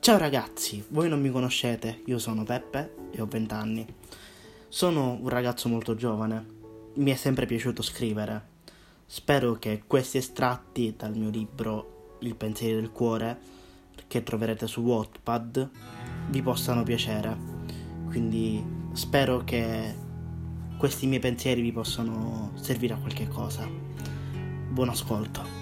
Ciao ragazzi, voi non mi conoscete, io sono Peppe e ho 20 anni. Sono un ragazzo molto giovane, mi è sempre piaciuto scrivere. Spero che questi estratti dal mio libro Il pensiero del cuore, che troverete su Wattpad, vi possano piacere. Quindi spero che questi miei pensieri vi possano servire a qualche cosa. Buon ascolto.